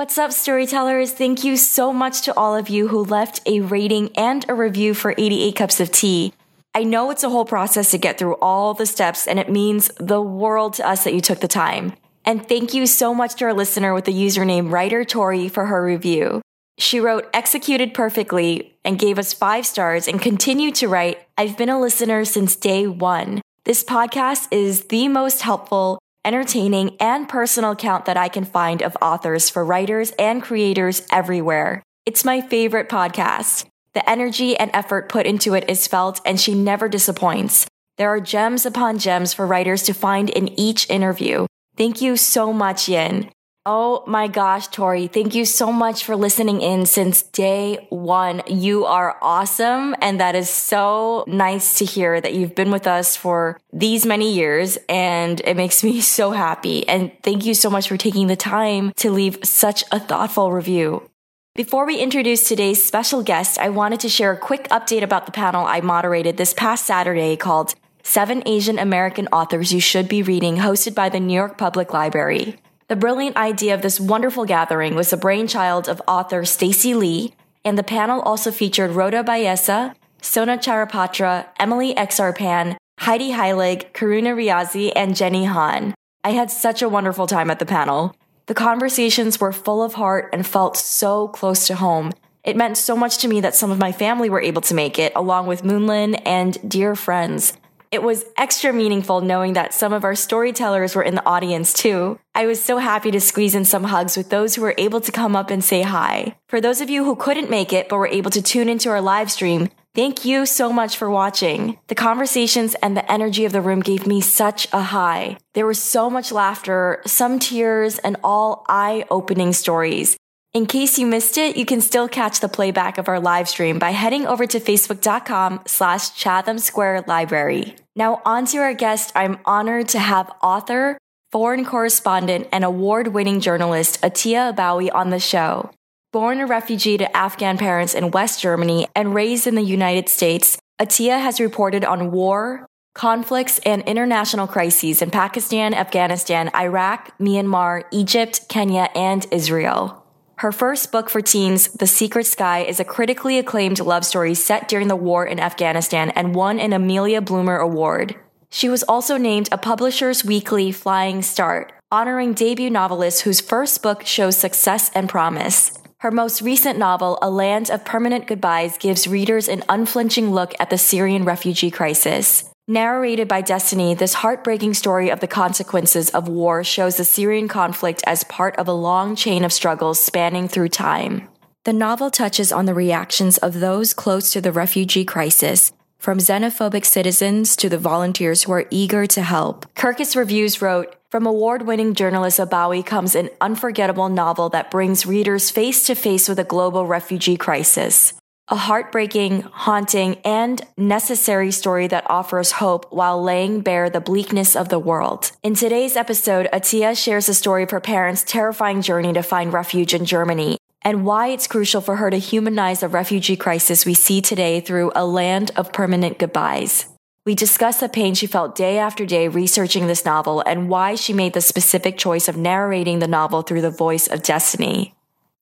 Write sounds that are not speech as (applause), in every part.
What's up, storytellers? Thank you so much to all of you who left a rating and a review for 88 Cups of Tea. I know it's a whole process to get through all the steps, and it means the world to us that you took the time. And thank you so much to our listener with the username Writer Tori for her review. She wrote executed perfectly and gave us five stars and continued to write, I've been a listener since day one. This podcast is the most helpful, entertaining, and personal account that I can find of authors for writers and creators everywhere. It's my favorite podcast. The energy and effort put into it is felt, and she never disappoints. There are gems upon gems for writers to find in each interview. Thank you so much, Yin. Oh my gosh, Tori, thank you so much for listening in since day one. You are awesome. And that is so nice to hear that you've been with us for these many years. And it makes me (laughs) so happy. And thank you so much for taking the time to leave such a thoughtful review. Before we introduce today's special guest, I wanted to share a quick update about the panel I moderated this past Saturday called Seven Asian American Authors You Should Be Reading, hosted by the New York Public Library. The brilliant idea of this wonderful gathering was the brainchild of author Stacey Lee, and the panel also featured Rhoda Belleza, Sona Charaipotra, Emily X.R. Pan, Heidi Heilig, Karuna Riazi, and Jenny Han. I had such a wonderful time at the panel. The conversations were full of heart and felt so close to home. It meant so much to me that some of my family were able to make it, along with Moonlin and dear friends. It was extra meaningful knowing that some of our storytellers were in the audience too. I was so happy to squeeze in some hugs with those who were able to come up and say hi. For those of you who couldn't make it but were able to tune into our live stream, thank you so much for watching. The conversations and the energy of the room gave me such a high. There was so much laughter, some tears, and all eye opening stories. In case you missed it, you can still catch the playback of our live stream by heading over to facebook.com slash Chatham Square Library. Now on to our guest. I'm honored to have author, foreign correspondent, and award-winning journalist Atia Abawi on the show. Born a refugee to Afghan parents in West Germany and raised in the United States, Atia has reported on war, conflicts, and international crises in Pakistan, Afghanistan, Iraq, Myanmar, Egypt, Kenya, and Israel. Her first book for teens, The Secret Sky, is a critically acclaimed love story set during the war in Afghanistan and won an Amelia Bloomer Award. She was also named a Publishers Weekly Flying Start, honoring debut novelists whose first book shows success and promise. Her most recent novel, A Land of Permanent Goodbyes, gives readers an unflinching look at the Syrian refugee crisis. Narrated by Destiny, this heartbreaking story of the consequences of war shows the Syrian conflict as part of a long chain of struggles spanning through time. The novel touches on the reactions of those close to the refugee crisis, from xenophobic citizens to the volunteers who are eager to help. Kirkus Reviews wrote, from award winning journalist Abawi comes an unforgettable novel that brings readers face to face with a global refugee crisis a heartbreaking, haunting, and necessary story that offers hope while laying bare the bleakness of the world. In today's episode, Atia shares the story of her parents' terrifying journey to find refuge in Germany and why it's crucial for her to humanize the refugee crisis we see today through a land of permanent goodbyes. We discuss the pain she felt day after day researching this novel and why she made the specific choice of narrating the novel through the voice of Destiny.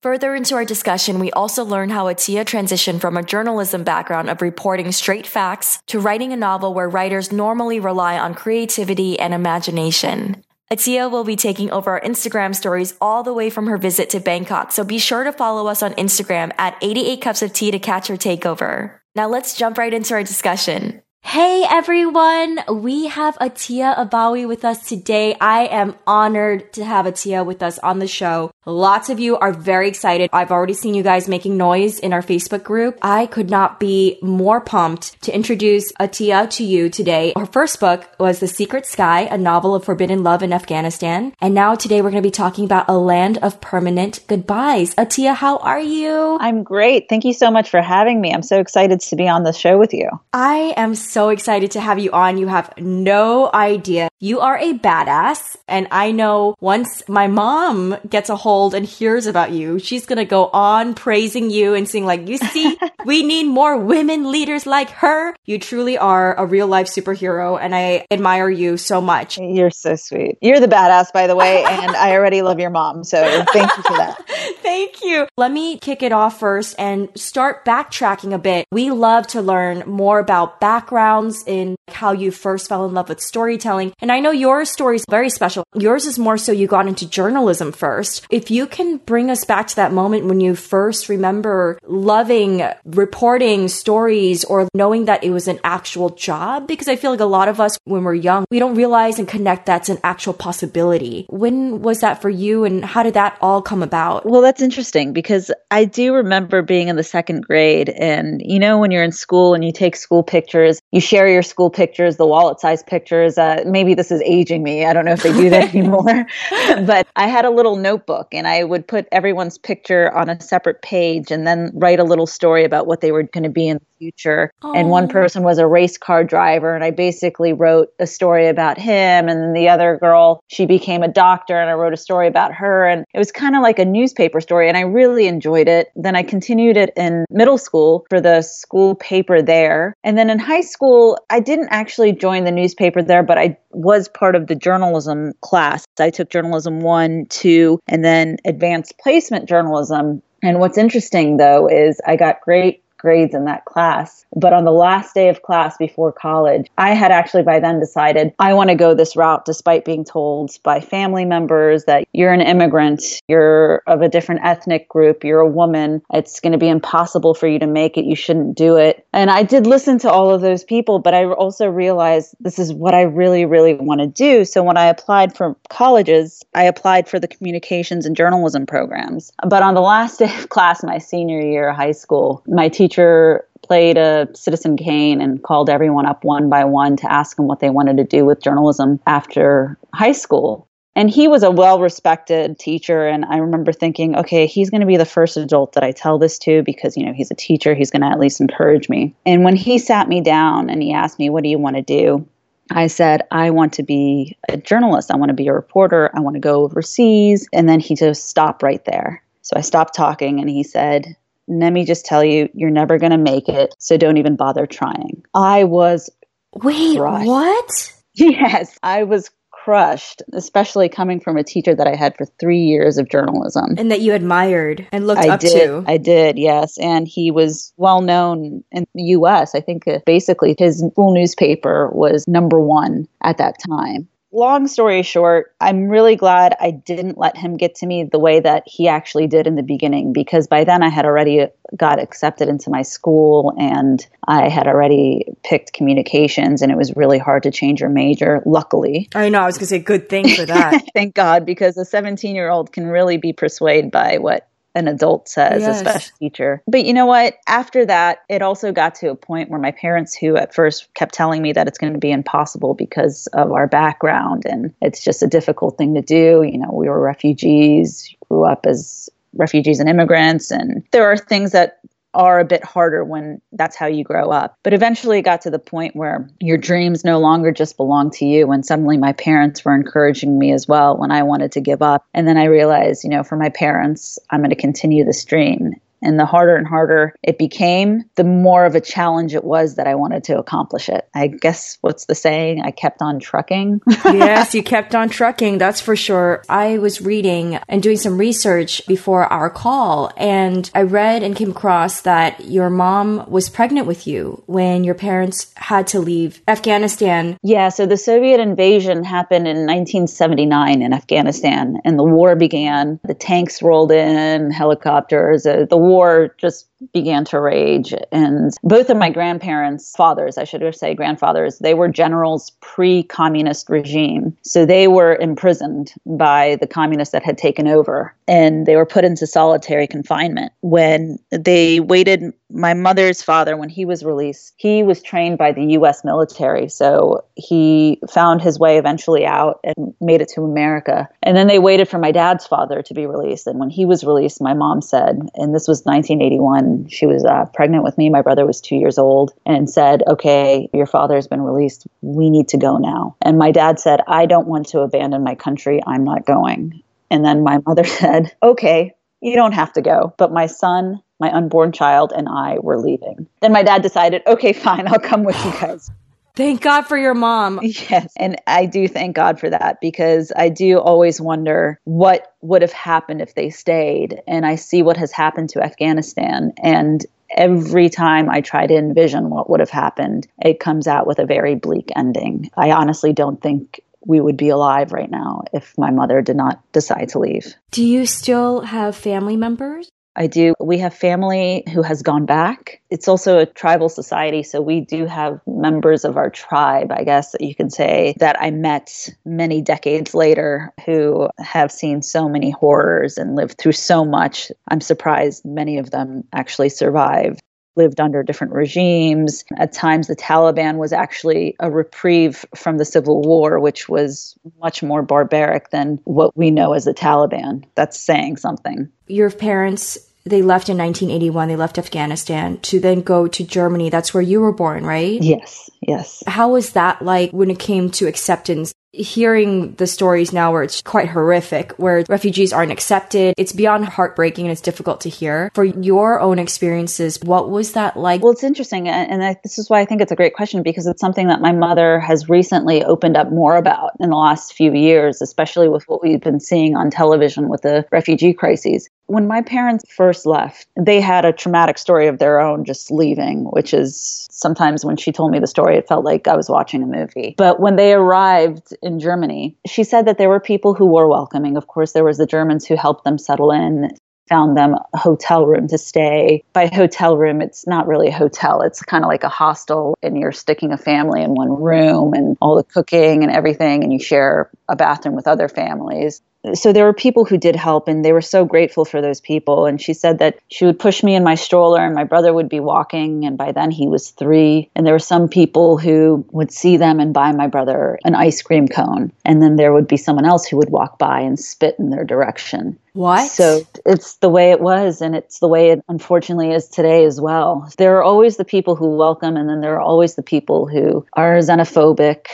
Further into our discussion, we also learn how Atia transitioned from a journalism background of reporting straight facts to writing a novel where writers normally rely on creativity and imagination. Atia will be taking over our Instagram stories all the way from her visit to Bangkok, so be sure to follow us on Instagram at 88 Cups of Tea to catch her takeover. Now let's jump right into our discussion. Hey everyone, we have Atia Abawi with us today. I am honored to have Atia with us on the show. Lots of you are very excited. I've already seen you guys making noise in our Facebook group. I could not be more pumped to introduce Atia to you today. Her first book was The Secret Sky, a novel of forbidden love in Afghanistan. And now today we're going to be talking about A Land of Permanent Goodbyes. Atia, how are you? I'm great. Thank you so much for having me. I'm so excited to be on the show with you. I am so so excited to have you on. You have no idea. You are a badass. And I know once my mom gets a hold and hears about you, she's going to go on praising you and saying like, you see, (laughs) we need more women leaders like her. You truly are a real life superhero. And I admire you so much. You're so sweet. You're the badass, by the way. and I already love your mom. So thank you for that. (laughs) thank you. Let me kick it off first and start backtracking a bit. We love to learn more about background backgrounds in how you first fell in love with storytelling. And I know your story is very special. Yours is more so you got into journalism first. If you can bring us back to that moment when you first remember loving reporting stories or knowing that it was an actual job, because I feel like a lot of us, when we're young, we don't realize and connect that's an actual possibility. When was that for you and how did that all come about? Well, that's interesting because I do remember being in the second grade and you know, when you're in school and you take school pictures, you share your school pictures, the wallet size pictures. Uh, maybe this is aging me. I don't know if they do that (laughs) anymore. (laughs) but I had a little notebook and I would put everyone's picture on a separate page and then write a little story about what they were going to be in the future. And one person was a race car driver. And I basically wrote a story about him. And then the other girl, she became a doctor and I wrote a story about her. And it was kind of like a newspaper story. And I really enjoyed it. Then I continued it in middle school for the school paper there. And then in high school, I didn't actually join the newspaper there, but I was part of the journalism class. I took journalism one, two, and then advanced placement journalism. And what's interesting though is I got great grades in that class. But on the last day of class before college, I had actually by then decided I want to go this route despite being told by family members that you're an immigrant, you're of a different ethnic group, you're a woman, it's going to be impossible for you to make it, you shouldn't do it. And I did listen to all of those people, but I also realized this is what I really, really want to do. So when I applied for colleges, I applied for the communications and journalism programs. But on the last (laughs) day of class, my senior year of high school, my teacher teacher played a Citizen Kane and called everyone up one by one to ask them what they wanted to do with journalism after high school. And he was a well respected teacher. And I remember thinking, okay, he's going to be the first adult that I tell this to because, you know, he's a teacher. He's going to at least encourage me. And when he sat me down and he asked me, what do you want to do? I said, I want to be a journalist. I want to be a reporter. I want to go overseas. And then he just stopped right there. So I stopped talking and he said, let me just tell you, you're never going to make it. So don't even bother trying. I was. Wait, crushed. what? Yes, I was crushed, especially coming from a teacher that I had for three years of journalism. And that you admired and looked I up did, to. I did, yes. And he was well known in the US. I think uh, basically his school newspaper was number one at that time long story short, I'm really glad I didn't let him get to me the way that he actually did in the beginning because by then I had already got accepted into my school and I had already picked communications and it was really hard to change your major, luckily. I know, I was going to say good thing for that. (laughs) Thank God because a 17-year-old can really be persuaded by what an adult says, yes. a special teacher. But you know what? After that, it also got to a point where my parents, who at first kept telling me that it's going to be impossible because of our background and it's just a difficult thing to do, you know, we were refugees, grew up as refugees and immigrants, and there are things that are a bit harder when that's how you grow up. But eventually it got to the point where your dreams no longer just belong to you. And suddenly my parents were encouraging me as well when I wanted to give up. And then I realized, you know, for my parents, I'm going to continue this dream. And the harder and harder it became, the more of a challenge it was that I wanted to accomplish it. I guess what's the saying? I kept on trucking. (laughs) yes, you kept on trucking. That's for sure. I was reading and doing some research before our call, and I read and came across that your mom was pregnant with you when your parents had to leave Afghanistan. Yeah, so the Soviet invasion happened in 1979 in Afghanistan, and the war began. The tanks rolled in, helicopters. Uh, the war just began to rage. And both of my grandparents, fathers, I should say grandfathers, they were generals pre communist regime. So they were imprisoned by the communists that had taken over and they were put into solitary confinement. When they waited, my mother's father, when he was released, he was trained by the US military. So he found his way eventually out and made it to America. And then they waited for my dad's father to be released. And when he was released, my mom said, and this was 1981, she was uh, pregnant with me. My brother was two years old and said, Okay, your father has been released. We need to go now. And my dad said, I don't want to abandon my country. I'm not going. And then my mother (laughs) said, Okay, you don't have to go. But my son, my unborn child, and I were leaving. Then my dad decided, Okay, fine, I'll come with you guys. (sighs) Thank God for your mom. Yes. And I do thank God for that because I do always wonder what would have happened if they stayed. And I see what has happened to Afghanistan. And every time I try to envision what would have happened, it comes out with a very bleak ending. I honestly don't think we would be alive right now if my mother did not decide to leave. Do you still have family members? I do. We have family who has gone back. It's also a tribal society, so we do have members of our tribe, I guess that you can say, that I met many decades later who have seen so many horrors and lived through so much. I'm surprised many of them actually survived lived under different regimes. At times, the Taliban was actually a reprieve from the civil war, which was much more barbaric than what we know as the Taliban. That's saying something. Your parents they left in 1981. They left Afghanistan to then go to Germany. That's where you were born, right? Yes, yes. How was that like when it came to acceptance? Hearing the stories now where it's quite horrific, where refugees aren't accepted, it's beyond heartbreaking and it's difficult to hear. For your own experiences, what was that like? Well, it's interesting. And I, this is why I think it's a great question because it's something that my mother has recently opened up more about in the last few years, especially with what we've been seeing on television with the refugee crises when my parents first left, they had a traumatic story of their own just leaving, which is sometimes when she told me the story, it felt like I was watching a movie. But when they arrived in Germany, she said that there were people who were welcoming. Of course, there was the Germans who helped them settle in found them a hotel room to stay. By hotel room, it's not really a hotel, it's kind of like a hostel, and you're sticking a family in one room and all the cooking and everything, and you share a bathroom with other families so there were people who did help and they were so grateful for those people and she said that she would push me in my stroller and my brother would be walking and by then he was 3 and there were some people who would see them and buy my brother an ice cream cone and then there would be someone else who would walk by and spit in their direction what? So it's the way it was, and it's the way it unfortunately is today as well. There are always the people who welcome, and then there are always the people who are xenophobic,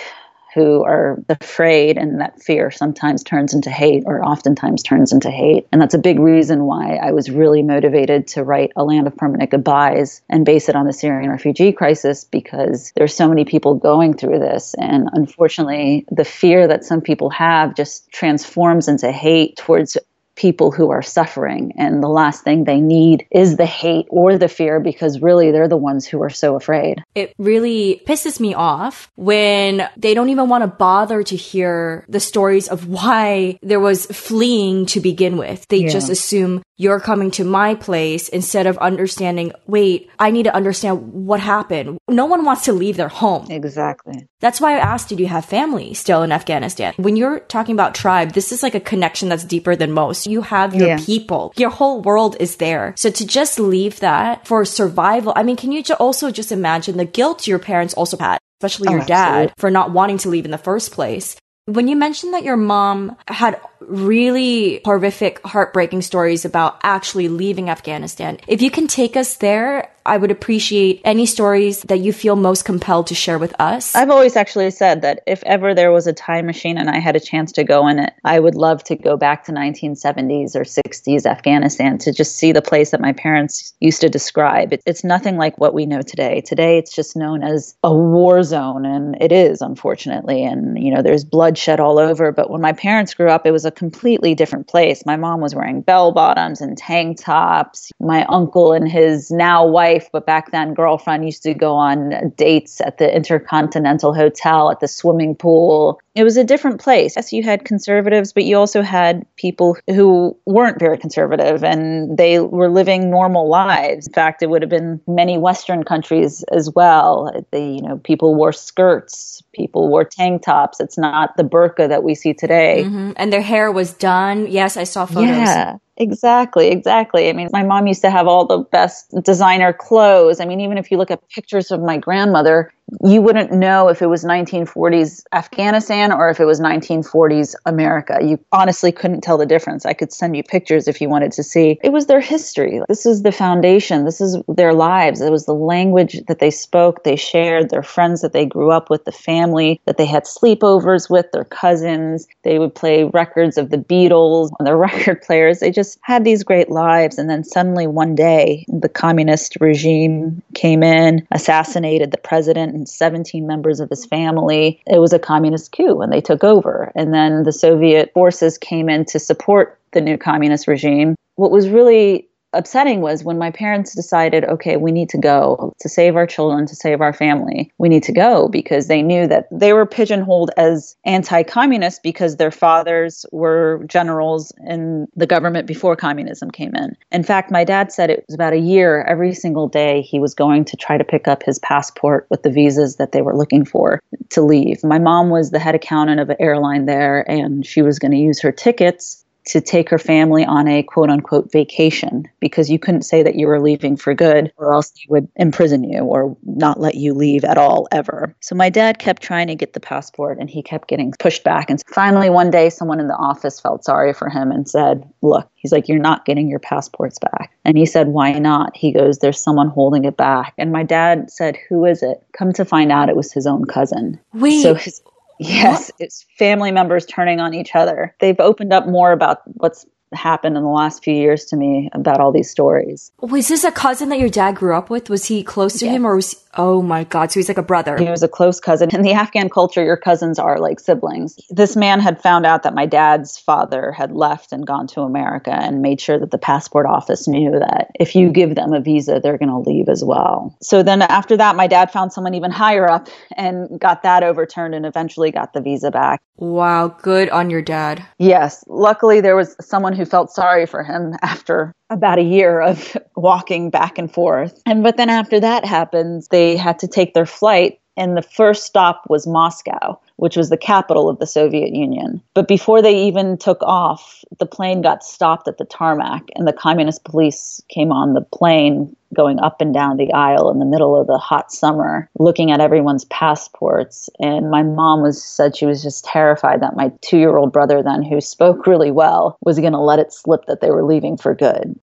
who are afraid and that fear sometimes turns into hate or oftentimes turns into hate. And that's a big reason why i was really motivated to write a land of permanent goodbyes and base it on the syrian refugee crisis because there's so many people going through this. And unfortunately the fear that some people have just transforms into hate towards people who are suffering. And the last thing they need is the hate or the fear because really they're the ones who are so afraid. It really pisses me off when they don't even want to bother to hear the stories of why there was fleeing to begin with. They yeah. just assume you're coming to my place instead of understanding, wait, I need to understand what happened. No one wants to leave their home. Exactly. That's why I asked, did you have family still in Afghanistan? When you're talking about tribe, this is like a connection that's deeper than most. You have your yeah. people. Your whole world is there. So to just leave that for survival, I mean, can you also just imagine the guilt your parents also had? especially oh, your oh, dad, for not wanting to leave in the first place. When you mentioned that your mom had really horrific, heartbreaking stories about actually leaving Afghanistan, if you can take us there I would appreciate any stories that you feel most compelled to share with us. I've always actually said that if ever there was a time machine and I had a chance to go in it, I would love to go back to 1970s or 60s Afghanistan to just see the place that my parents used to describe. It, it's nothing like what we know today. Today it's just known as a war zone and it is unfortunately and you know there's bloodshed all over, but when my parents grew up it was a completely different place. My mom was wearing bell bottoms and tank tops. My uncle and his now wife, but back then girlfriend, used to go on dates at the Intercontinental Hotel at the swimming pool it was a different place. Yes, you had conservatives, but you also had people who weren't very conservative and they were living normal lives. In fact, it would have been many Western countries as well. They, you know, people wore skirts, people wore tank tops. It's not the burqa that we see today. Mm-hmm. And their hair was done. Yes, I saw photos. Yeah. Exactly, exactly. I mean, my mom used to have all the best designer clothes. I mean, even if you look at pictures of my grandmother, you wouldn't know if it was 1940s Afghanistan or if it was 1940s America. You honestly couldn't tell the difference. I could send you pictures if you wanted to see. It was their history. This is the foundation. This is their lives. It was the language that they spoke, they shared, their friends that they grew up with, the family that they had sleepovers with, their cousins. They would play records of the Beatles on their (laughs) record players. They just had these great lives. And then suddenly one day, the communist regime came in, assassinated the president and 17 members of his family. It was a communist coup and they took over. And then the Soviet forces came in to support the new communist regime. What was really upsetting was when my parents decided, okay, we need to go to save our children, to save our family. We need to go because they knew that they were pigeonholed as anti communist because their fathers were generals in the government before communism came in. In fact, my dad said it was about a year every single day he was going to try to pick up his passport with the visas that they were looking for to leave. My mom was the head accountant of an airline there and she was going to use her tickets to take her family on a quote unquote vacation because you couldn't say that you were leaving for good or else they would imprison you or not let you leave at all ever. So my dad kept trying to get the passport and he kept getting pushed back. And finally, one day, someone in the office felt sorry for him and said, Look, he's like, You're not getting your passports back. And he said, Why not? He goes, There's someone holding it back. And my dad said, Who is it? Come to find out it was his own cousin. Wait. So his Yes, it's family members turning on each other. They've opened up more about what's happened in the last few years to me about all these stories. Was this a cousin that your dad grew up with? Was he close to him or was Oh my God. So he's like a brother. He was a close cousin. In the Afghan culture, your cousins are like siblings. This man had found out that my dad's father had left and gone to America and made sure that the passport office knew that if you give them a visa, they're going to leave as well. So then after that, my dad found someone even higher up and got that overturned and eventually got the visa back. Wow. Good on your dad. Yes. Luckily, there was someone who felt sorry for him after about a year of (laughs) walking back and forth. And but then after that happens, they had to take their flight and the first stop was Moscow, which was the capital of the Soviet Union. But before they even took off, the plane got stopped at the tarmac, and the communist police came on the plane going up and down the aisle in the middle of the hot summer, looking at everyone's passports. And my mom was said she was just terrified that my two year old brother, then who spoke really well, was going to let it slip that they were leaving for good.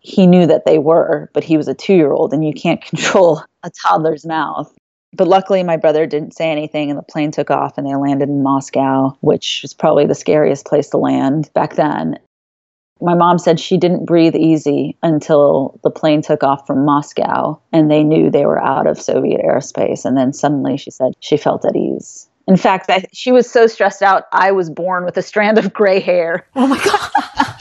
He knew that they were, but he was a two year old, and you can't (laughs) control a toddler's mouth. But luckily, my brother didn't say anything, and the plane took off and they landed in Moscow, which was probably the scariest place to land back then. My mom said she didn't breathe easy until the plane took off from Moscow and they knew they were out of Soviet airspace. And then suddenly she said she felt at ease. In fact, I, she was so stressed out, I was born with a strand of gray hair. Oh my God. (laughs)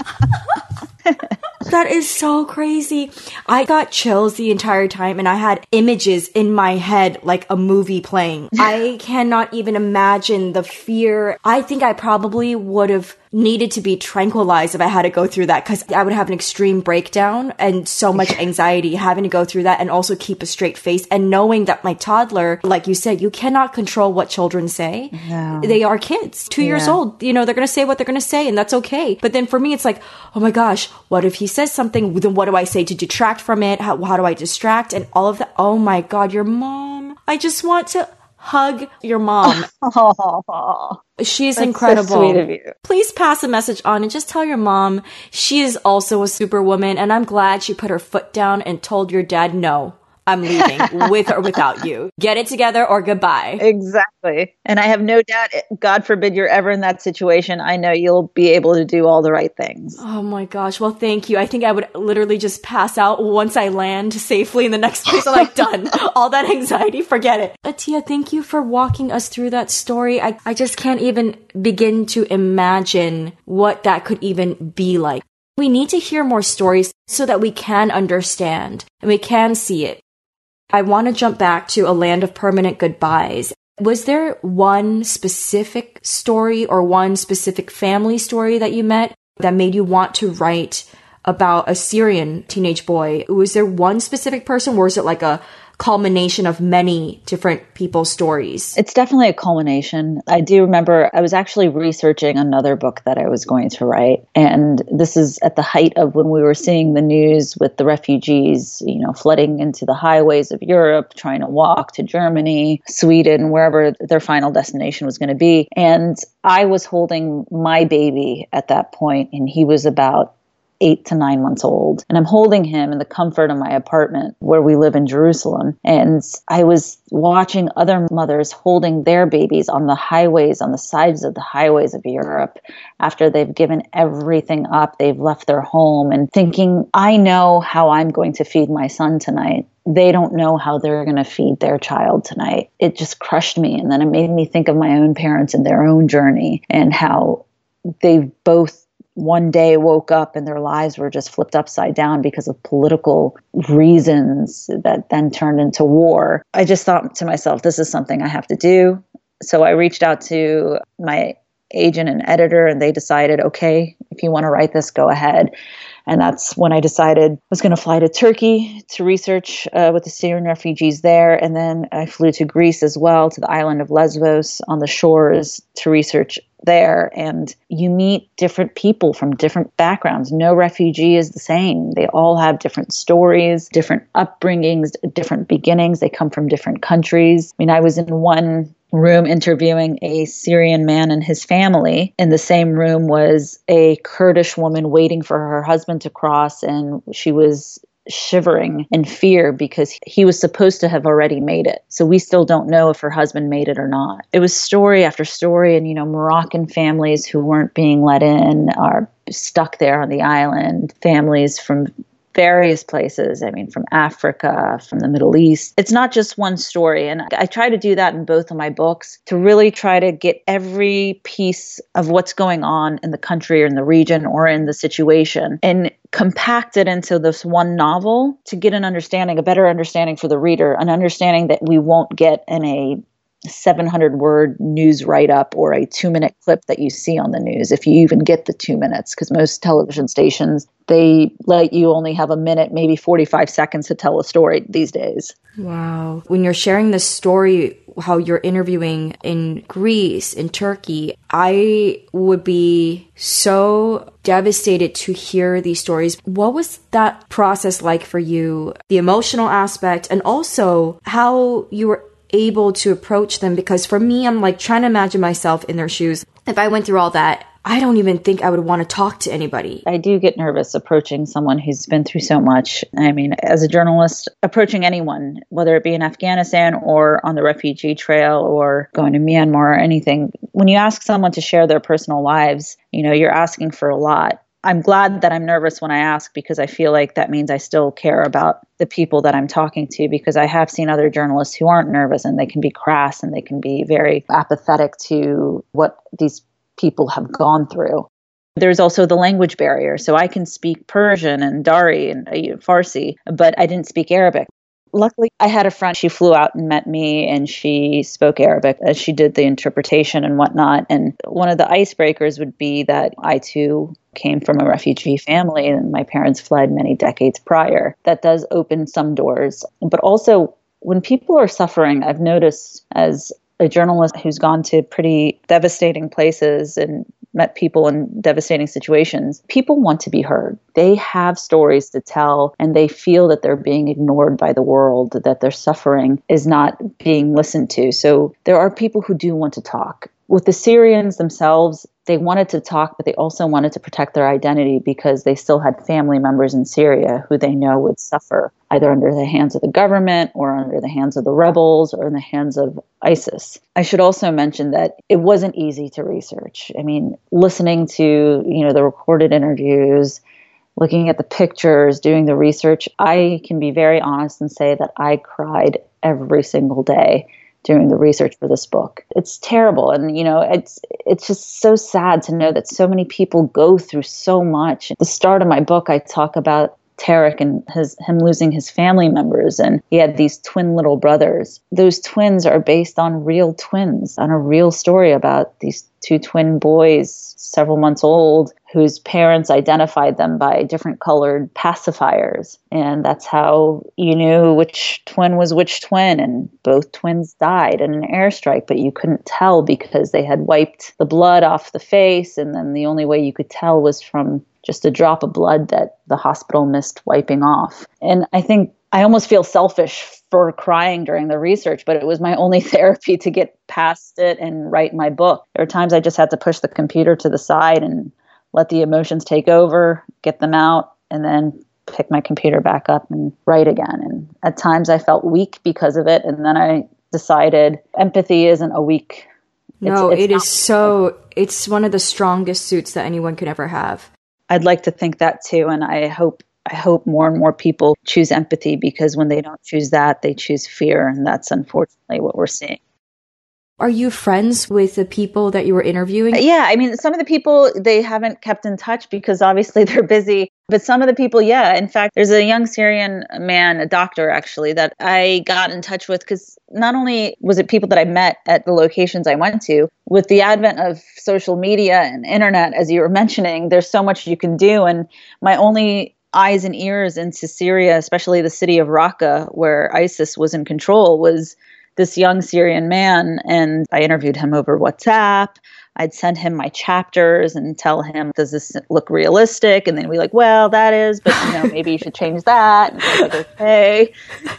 That is so crazy. I got chills the entire time and I had images in my head like a movie playing. (laughs) I cannot even imagine the fear. I think I probably would have needed to be tranquilized if I had to go through that because I would have an extreme breakdown and so much anxiety having to go through that and also keep a straight face and knowing that my toddler, like you said, you cannot control what children say. No. They are kids, two yeah. years old. You know, they're going to say what they're going to say and that's okay. But then for me, it's like, oh my gosh, what if he says something? Then what do I say to detract from it? How, how do I distract? And all of that. Oh my God, your mom. I just want to hug your mom. Oh, (laughs) She's incredible. So sweet of you. Please pass a message on and just tell your mom she is also a superwoman and I'm glad she put her foot down and told your dad no. I'm leaving with or without you. Get it together or goodbye. Exactly. And I have no doubt, God forbid you're ever in that situation, I know you'll be able to do all the right things. Oh my gosh. Well, thank you. I think I would literally just pass out once I land safely in the next place. I'm like, done. (laughs) all that anxiety, forget it. Atia, thank you for walking us through that story. I, I just can't even begin to imagine what that could even be like. We need to hear more stories so that we can understand and we can see it. I want to jump back to a land of permanent goodbyes. Was there one specific story or one specific family story that you met that made you want to write about a Syrian teenage boy? Was there one specific person or was it like a culmination of many different people's stories. It's definitely a culmination. I do remember I was actually researching another book that I was going to write. And this is at the height of when we were seeing the news with the refugees, you know, flooding into the highways of Europe, trying to walk to Germany, Sweden, wherever their final destination was going to be. And I was holding my baby at that point, and he was about eight to nine months old. And I'm holding him in the comfort of my apartment where we live in Jerusalem. And I was watching other mothers holding their babies on the highways, on the sides of the highways of Europe after they've given everything up. They've left their home and thinking, I know how I'm going to feed my son tonight they don't know how they're going to feed their child tonight. It just crushed me. And then it made me think of my own parents and their own journey and how they've both one day woke up and their lives were just flipped upside down because of political reasons that then turned into war. I just thought to myself, this is something I have to do. So I reached out to my agent and editor, and they decided, okay, if you want to write this, go ahead. And that's when I decided I was going to fly to Turkey to research uh, with the Syrian refugees there. And then I flew to Greece as well, to the island of Lesbos on the shores to research there. And you meet different people from different backgrounds. No refugee is the same. They all have different stories, different upbringings, different beginnings. They come from different countries. I mean, I was in one room interviewing a Syrian man and his family. In the same room was a Kurdish woman waiting for her husband to cross, and she was shivering in fear because he was supposed to have already made it. So we still don't know if her husband made it or not. It was story after story, and you know, Moroccan families who weren't being let in are stuck there on the island, families from various places. I mean, from Africa, from the Middle East. It's not just one story. And I try to do that in both of my books to really try to get every piece of what's going on in the country or in the region or in the situation and compact it into this one novel to get an understanding, a better understanding for the reader, an understanding that we won't get in a 700 word news write up or a two minute clip that you see on the news, if you even get the two minutes, because most television stations, they let you only have a minute, maybe 45 seconds to tell a story these days. Wow. When you're sharing this story, how you're interviewing in Greece, in Turkey, I would be so devastated to hear these stories. What was that process like for you? The emotional aspect and also how you were able to approach them because for me, I'm like trying to imagine myself in their shoes. If I went through all that, I don't even think I would want to talk to anybody. I do get nervous approaching someone who's been through so much. I mean, as a journalist, approaching anyone, whether it be in Afghanistan or on the refugee trail or going to Myanmar or anything, when you ask someone to share their personal lives, you know, you're asking for a lot. I'm glad that I'm nervous when I ask because I feel like that means I still care about the people that I'm talking to because I have seen other journalists who aren't nervous and they can be crass and they can be very apathetic to what these people have gone through. There's also the language barrier. So I can speak Persian and Dari and uh, Farsi, but I didn't speak Arabic. Luckily, I had a friend. She flew out and met me, and she spoke Arabic as she did the interpretation and whatnot. And one of the icebreakers would be that I too came from a refugee family, and my parents fled many decades prior. That does open some doors. But also, when people are suffering, I've noticed as a journalist who's gone to pretty devastating places and met people in devastating situations, people want to be heard. They have stories to tell and they feel that they're being ignored by the world, that their suffering is not being listened to. So there are people who do want to talk. With the Syrians themselves, they wanted to talk, but they also wanted to protect their identity because they still had family members in Syria who they know would suffer either under the hands of the government or under the hands of the rebels or in the hands of ISIS. I should also mention that it wasn't easy to research. I mean, listening to, you know, the recorded interviews, looking at the pictures, doing the research, I can be very honest and say that I cried every single day doing the research for this book. It's terrible and you know, it's it's just so sad to know that so many people go through so much. At the start of my book I talk about Tareq and his him losing his family members and he had these twin little brothers. Those twins are based on real twins, on a real story about these two twin boys several months old whose parents identified them by different colored pacifiers. And that's how you knew which twin was which twin. And both twins died in an airstrike, but you couldn't tell because they had wiped the blood off the face. And then the only way you could tell was from just a drop of blood that the hospital missed wiping off. And I think I almost feel selfish for crying during the research, but it was my only (laughs) therapy to get past it and write my book. There are times I just had to push the computer to the side and let the emotions take over, get them out, and then pick my computer back up and write again. And at times I felt weak because of it. And then I decided empathy isn't a weak. No, it's, it's it is so, it's one of the strongest suits that anyone could ever have. I'd like to think that too. And I hope I hope more and more people choose empathy because when they don't choose that, they choose fear. And that's unfortunately what we're seeing. Are you friends with the people that you were interviewing? Uh, yeah, I mean, some of the people they haven't kept in touch because obviously (laughs) they're busy. But some of the people, yeah. In fact, there's a young Syrian man, a doctor actually, that I got in touch with because not only was it people that I met at the locations I went to, with the advent of social media and internet, as you were mentioning, there's so much you can do. And my only eyes and ears into Syria, especially the city of Raqqa, where ISIS was in control, was this young Syrian man, and I interviewed him over WhatsApp. I'd send him my chapters and tell him, does this look realistic? And then we like, well, that is, but you know, maybe you should change that. Like, (laughs) okay.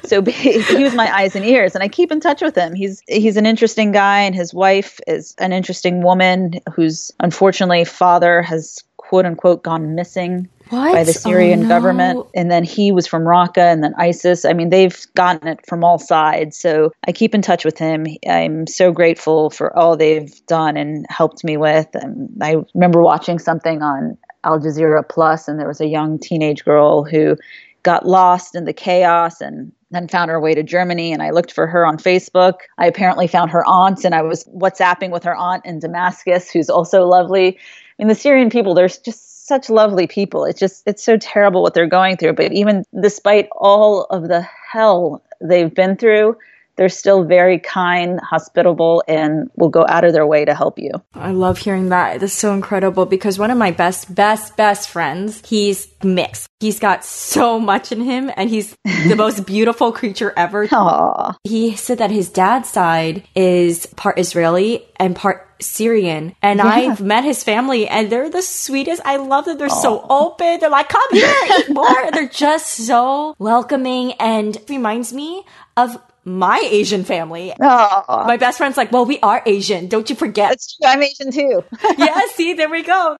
So (laughs) he was my eyes and ears, and I keep in touch with him. He's he's an interesting guy, and his wife is an interesting woman whose unfortunately father has quote unquote gone missing what? by the Syrian oh, no. government. And then he was from Raqqa and then ISIS. I mean, they've gotten it from all sides. So I keep in touch with him. I'm so grateful for all they've done and helped me with. And I remember watching something on Al Jazeera Plus, and there was a young teenage girl who got lost in the chaos and then found her way to Germany and I looked for her on Facebook. I apparently found her aunt and I was WhatsApping with her aunt in Damascus, who's also lovely. I mean, the Syrian people, there's just such lovely people. It's just it's so terrible what they're going through. But even despite all of the hell they've been through, they're still very kind, hospitable, and will go out of their way to help you. I love hearing that. That's so incredible because one of my best, best, best friends, he's mixed. He's got so much in him and he's the (laughs) most beautiful creature ever. Aww. He said that his dad's side is part Israeli and part Syrian. And yeah. I've met his family and they're the sweetest. I love that they're Aww. so open. They're like, come here, eat more. they're just so welcoming and reminds me of my Asian family. Aww. My best friend's like, well, we are Asian. Don't you forget. That's true. I'm Asian too. (laughs) yeah, see, there we go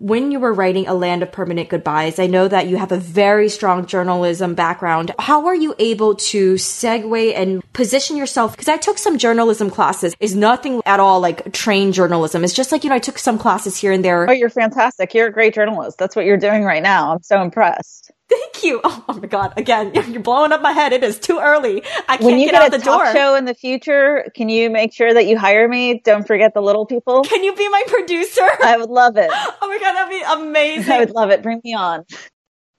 when you were writing A Land of Permanent Goodbyes, I know that you have a very strong journalism background. How are you able to segue and position yourself? Because I took some journalism classes. Is nothing at all like trained journalism. It's just like, you know, I took some classes here and there. Oh, you're fantastic. You're a great journalist. That's what you're doing right now. I'm so impressed. Thank you. Oh, (laughs) oh, my god! Again, (laughs) you're blowing up my head. It is too early. I can't when you get, get out the talk door. Show in the future, can you make sure that you hire me? Don't forget the little people. (laughs) Can you be my producer? I would love it. Oh my god, that'd be amazing. I would love it. Bring me on.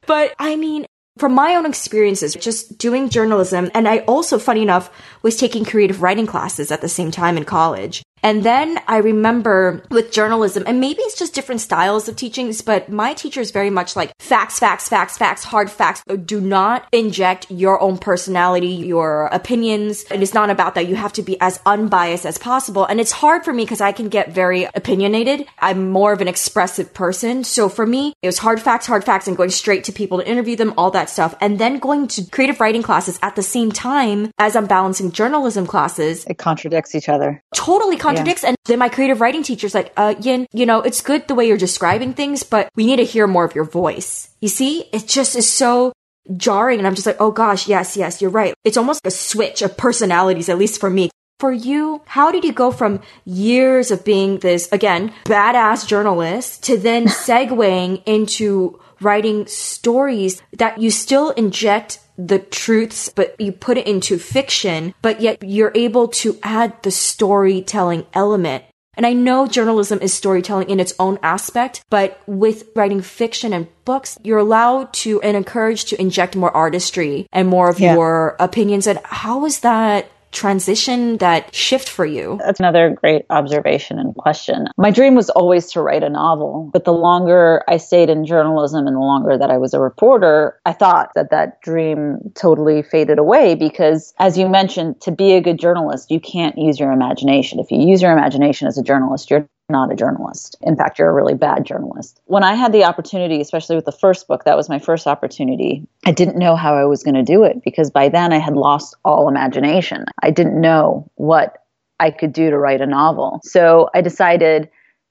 But I mean, from my own experiences, just doing journalism, and I also, funny enough, was taking creative writing classes at the same time in college. And then I remember with journalism, and maybe it's just different styles of teachings, but my teacher is very much like facts, facts, facts, facts, hard facts. Do not inject your own personality, your opinions. And it's not about that. You have to be as unbiased as possible. And it's hard for me because I can get very opinionated. I'm more of an expressive person. So for me, it was hard facts, hard facts, and going straight to people to interview them, all that stuff. And then going to creative writing classes at the same time as I'm balancing journalism classes. It contradicts each other. Totally contradicts contradicts. Yeah. And then my creative writing teacher's like, uh, Yin, you know, it's good the way you're describing things, but we need to hear more of your voice. You see, it just is so jarring. And I'm just like, oh gosh, yes, yes, you're right. It's almost like a switch of personalities, at least for me. For you, how did you go from years of being this, again, badass journalist to then (laughs) segueing into writing stories that you still inject the truths, but you put it into fiction, but yet you're able to add the storytelling element. And I know journalism is storytelling in its own aspect, but with writing fiction and books, you're allowed to and encouraged to inject more artistry and more of yeah. your opinions. And how is that transition, that shift for you? That's another great observation and question. My dream was always to write a novel, but the longer I stayed in journalism and the longer that I was a reporter, I thought that that dream totally faded away because, as you mentioned, to be a good journalist, you can't use your imagination. If you use your imagination as a journalist, you're not a journalist. In fact, you're a really bad journalist. When I had the opportunity, especially with the first book, that was my first opportunity, I didn't know how I was going to do it because by then I had lost all imagination. I didn't know what I could do to write a novel. So I decided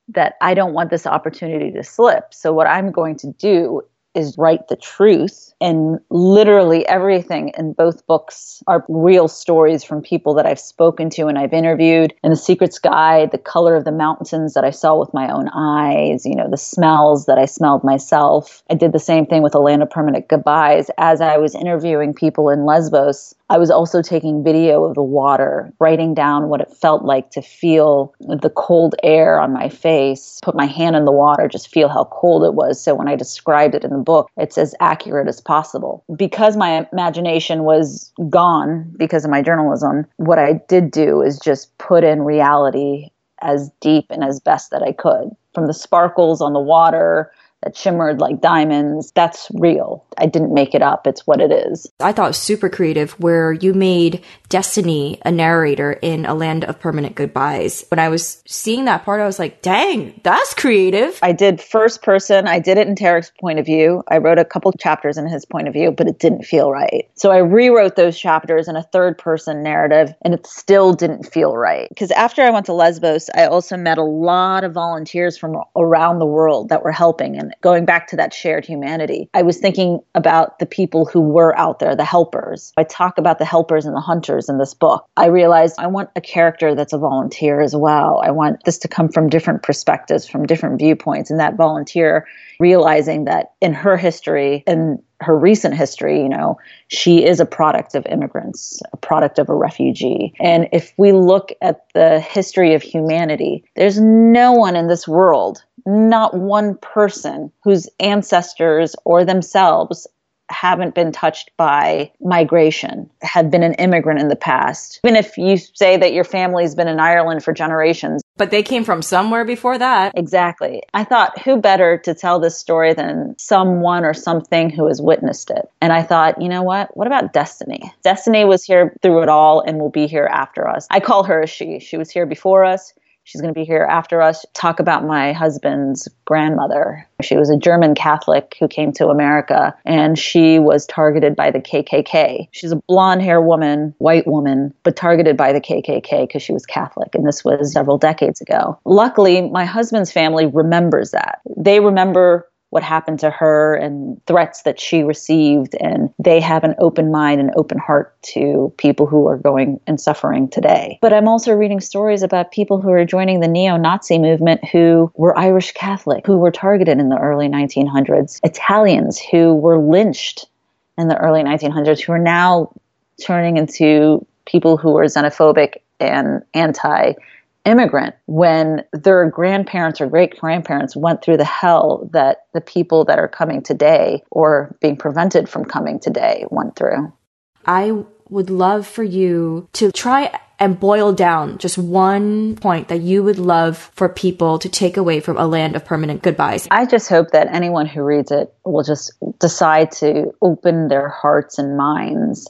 that I don't want this opportunity to slip. So what I'm going to do is write the truth. And literally everything in both books are real stories from people that I've spoken to and I've interviewed. And The Secret Sky, the color of the mountains that I saw with my own eyes, you know, the smells that I smelled myself. I did the same thing with A Land of Permanent Goodbyes. As I was interviewing people in Lesbos, I was also taking video of the water, writing down what it felt like to feel the cold air on my face, put my hand in the water, just feel how cold it was. So when I described it in the book, it's as accurate as possible. Because my imagination was gone because of my journalism, what I did do is just put in reality as deep and as best that I could. From the sparkles on the water that shimmered like diamonds. That's real. I didn't make it up. It's what it is. I thought super creative where you made Destiny a narrator in A Land of Permanent Goodbyes. When I was seeing that part, I was like, dang, that's creative. I did first person. I did it in Tareq's point of view. I wrote a couple chapters in his point of view, but it didn't feel right. So I rewrote those chapters in a third person narrative and it still didn't feel right. Because after I went to Lesbos, I also met a lot of volunteers from around the world that were helping and going back to that shared humanity, I was thinking about the people who were out there, the helpers. I talk about the helpers and the hunters in this book. I realized I want a character that's a volunteer as well. I want this to come from different perspectives, from different viewpoints. And that volunteer realizing that in her history and her recent history, you know, she is a product of immigrants, a product of a refugee. And if we look at the history of humanity, there's no one in this world, not one person whose ancestors or themselves haven't been touched by migration, have been an immigrant in the past. Even if you say that your family's been in Ireland for generations. But they came from somewhere before that. Exactly. I thought, who better to tell this story than someone or something who has witnessed it? And I thought, you know what? What about Destiny? Destiny was here through it all and will be here after us. I call her a she. She was here before us. She's going to be here after us. Talk about my husband's grandmother. She was a German Catholic who came to America and she was targeted by the KKK. She's a blonde hair woman, white woman, but targeted by the KKK because she was Catholic. And this was several decades ago. Luckily, my husband's family remembers that. They remember what happened to her and threats that she received. And they have an open mind and open heart to people who are going and suffering today. But I'm also reading stories about people who are joining the neo Nazi movement who were Irish Catholic, who were targeted in the early 1900s, Italians who were lynched in the early 1900s, who are now turning into people who are xenophobic and anti immigrant when their grandparents or great grandparents went through the hell that the people that are coming today or being prevented from coming today went through. I would love for you to try and boil down just one point that you would love for people to take away from a land of permanent goodbyes. I just hope that anyone who reads it will just decide to open their hearts and minds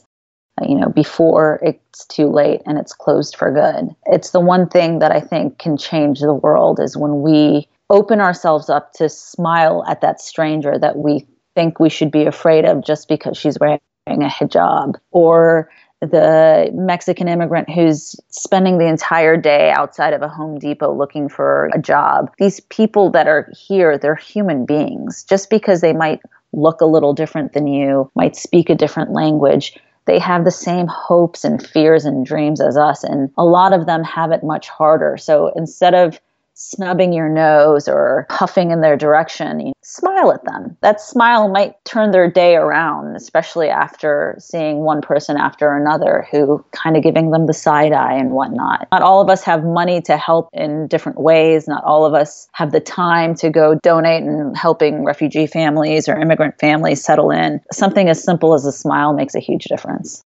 you know, before it's too late and it's closed for good. It's the one thing that I think can change the world is when we open ourselves up to smile at that stranger that we think we should be afraid of just because she's wearing a hijab or the Mexican immigrant who's spending the entire day outside of a Home Depot looking for a job. These people that are here, they're human beings. Just because they might look a little different than you, might speak a different language, they have the same hopes and fears and dreams as us. And a lot of them have it much harder. So instead of snubbing your nose or puffing in their direction, you smile at them. That smile might turn their day around, especially after seeing one person after another who kind of giving them the side eye and whatnot. Not all of us have money to help in different ways. Not all of us have the time to go donate and helping refugee families or immigrant families settle in. Something as simple as a smile makes a huge difference.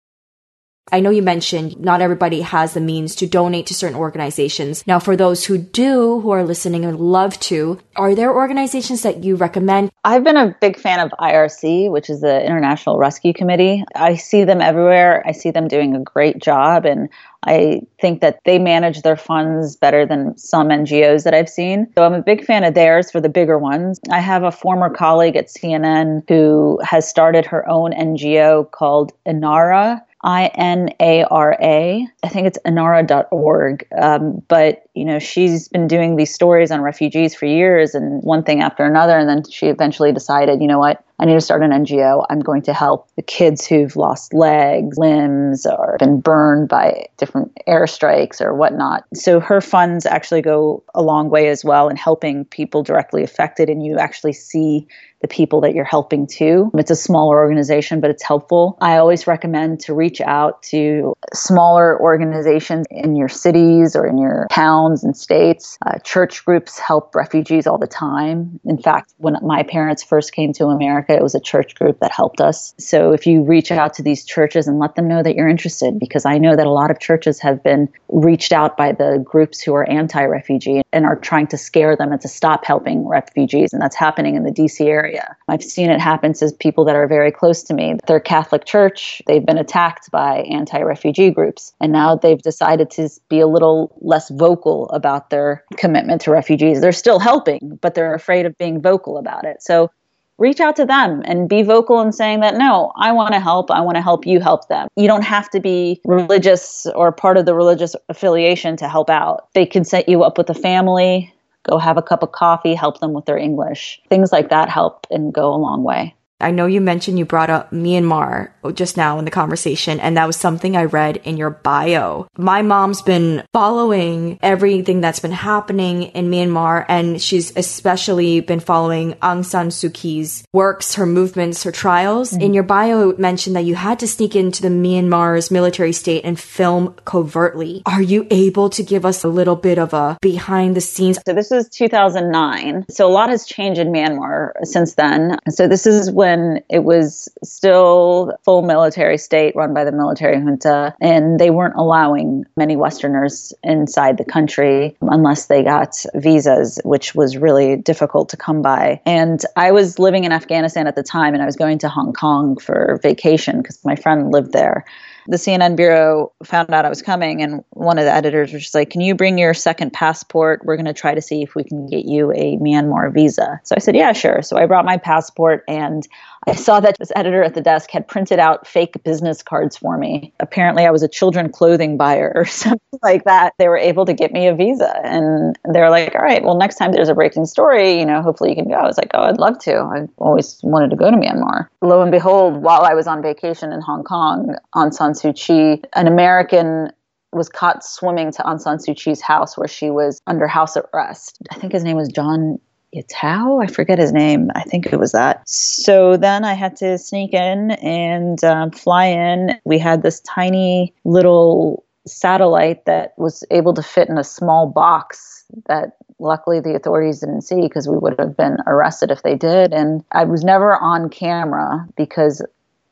I know you mentioned not everybody has the means to donate to certain organizations. Now, for those who do, who are listening and love to, are there organizations that you recommend? I've been a big fan of IRC, which is the International Rescue Committee. I see them everywhere. I see them doing a great job, and I think that they manage their funds better than some NGOs that I've seen. So I'm a big fan of theirs for the bigger ones. I have a former colleague at CNN who has started her own NGO called Inara I N A R A. I think it's inara.org. Um, but, you know, she's been doing these stories on refugees for years and one thing after another. And then she eventually decided, you know what, I need to start an NGO. I'm going to help the kids who've lost legs, limbs, or been burned by different airstrikes or whatnot. So her funds actually go a long way as well in helping people directly affected. And you actually see the people that you're helping too. It's a smaller organization, but it's helpful. I always recommend to reach out to smaller organizations in your cities or in your towns and states. Uh, church groups help refugees all the time. In fact, when my parents first came to America, it was a church group that helped us. So if you reach out to these churches and let them know that you're interested, because I know that a lot of churches have been reached out by the groups who are anti refugee and are trying to scare them and to stop helping refugees. And that's happening in the DC area. I've seen it happen to people that are very close to me. Their Catholic church, they've been attacked by anti refugee groups, and now they've decided to be a little less vocal about their commitment to refugees. They're still helping, but they're afraid of being vocal about it. So reach out to them and be vocal in saying that no, I want to help. I want to help you help them. You don't have to be religious or part of the religious affiliation to help out. They can set you up with a family go have a cup of coffee, help them with their English. Things like that help and go a long way. I know you mentioned you brought up Myanmar just now in the conversation, and that was something I read in your bio. My mom's been following everything that's been happening in Myanmar, and she's especially been following Aung San Suu Kyi's works, her movements, her trials. Mm-hmm. In your bio, it mentioned that you had to sneak into the Myanmar's military state and film covertly. Are you able to give us a little bit of a behind the scenes? So this is 2009. So a lot has changed in Myanmar since then. So this is when when it was still full military state run by the military junta, and they weren't allowing many Westerners inside the country unless they got visas, which was really difficult to come by. And I was living in Afghanistan at the time, and I was going to Hong Kong for vacation because my friend lived there the CNN bureau found out I was coming, and one of the editors was just like, "Can you bring your second passport? We're going to try to see if we can get you a Myanmar visa." So I said, "Yeah, sure." So I brought my passport, and I saw that this editor at the desk had printed out fake business cards for me. Apparently, I was a children clothing buyer or (laughs) something like that. They were able to get me a visa, and they were like, "All right, well, next time there's a breaking story, you know, hopefully you can go." I was like, "Oh, I'd love to. I've always wanted to go to Myanmar." Lo and behold, while I was on vacation in Hong Kong, Aung San Suu Kyi, an American was caught swimming to Aung San Suu Kyi's house where she was under house arrest. I think his name was John Yettaw. I forget his name. I think it was that. So then I had to sneak in and um, fly in. We had this tiny little satellite that was able to fit in a small box that luckily the authorities didn't see because we would have been arrested if they did. And I was never on camera because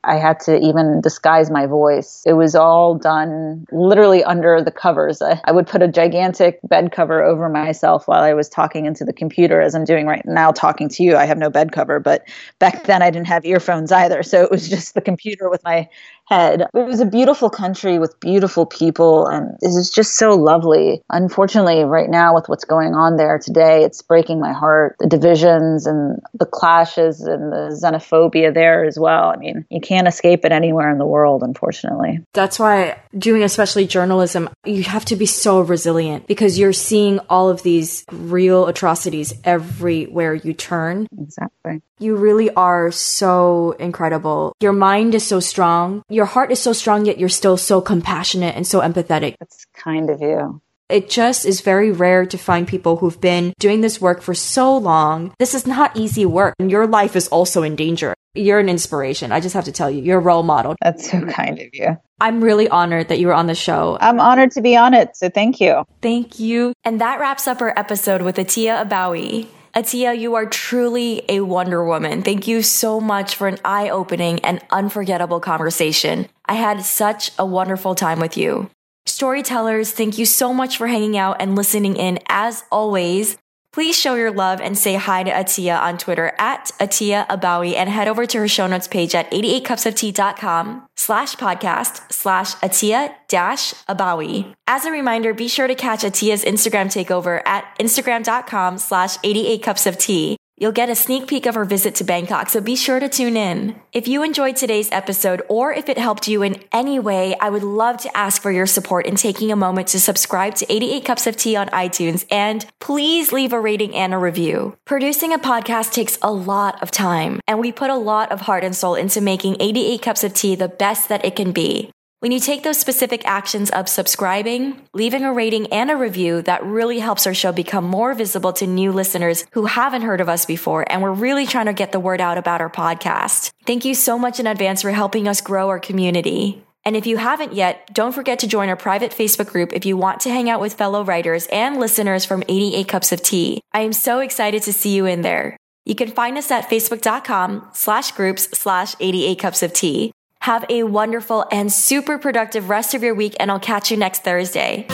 I had to even disguise my voice. It was all done literally under the covers. I, would put a gigantic bed cover over myself while I was talking into the computer, as I'm doing right now, talking to you. I have no bed cover, but back then I didn't have earphones either. So it was just the computer with my head. It was a beautiful country with beautiful people, and it was just so lovely. Unfortunately, right now, with what's going on there today, it's breaking my heart. The divisions and the clashes and the xenophobia there as well. I mean, you can't escape it anywhere in the world, unfortunately. That's why doing especially journalism, you have to be so resilient because you're seeing all of these real atrocities everywhere you turn. Exactly. You really are so incredible. Your mind is so strong. Your heart is so strong, yet you're still so compassionate and so empathetic. That's kind of you. It just is very rare to find people who've been doing this work for so long. This is not easy work, and your life is also in danger. You're an inspiration. I just have to tell you, you're a role model. That's so kind of you. I'm really honored that you were on the show. I'm honored to be on it, so thank you. Thank you. And that wraps up our episode with Atia Abawi. Atia, you are truly a Wonder Woman. Thank you so much for an eye opening and unforgettable conversation. I had such a wonderful time with you. Storytellers, thank you so much for hanging out and listening in as always. Please show your love and say hi to Atia on Twitter at Atia Abawi and head over to her show notes page at 88cupsoftea.com slash podcast slash Atia dash Abawi. As a reminder, be sure to catch Atia's Instagram takeover at instagram.com slash 88cupsoftea You'll get a sneak peek of her visit to Bangkok, so be sure to tune in. If you enjoyed today's episode or if it helped you in any way, I would love to ask for your support in taking a moment to subscribe to 88 Cups of Tea on iTunes and please leave a rating and a review. Producing a podcast takes a lot of time, and we put a lot of heart and soul into making 88 Cups of Tea the best that it can be. When you take those specific actions of subscribing, leaving a rating and a review, that really helps our show become more visible to new listeners who haven't heard of us before. And we're really trying to get the word out about our podcast. Thank you so much in advance for helping us grow our community. And if you haven't yet, don't forget to join our private Facebook group if you want to hang out with fellow writers and listeners from 88 Cups of Tea. I am so excited to see you in there. You can find us at facebook.com slash groups slash 88 cups of tea. Have a wonderful and super productive rest of your week, and I'll catch you next Thursday.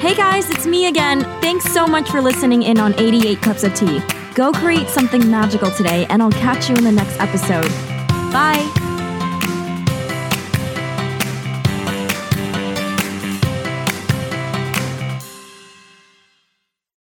Hey guys, it's me again. Thanks so much for listening in on 88 Cups of Tea. Go create something magical today, and I'll catch you in the next episode. Bye.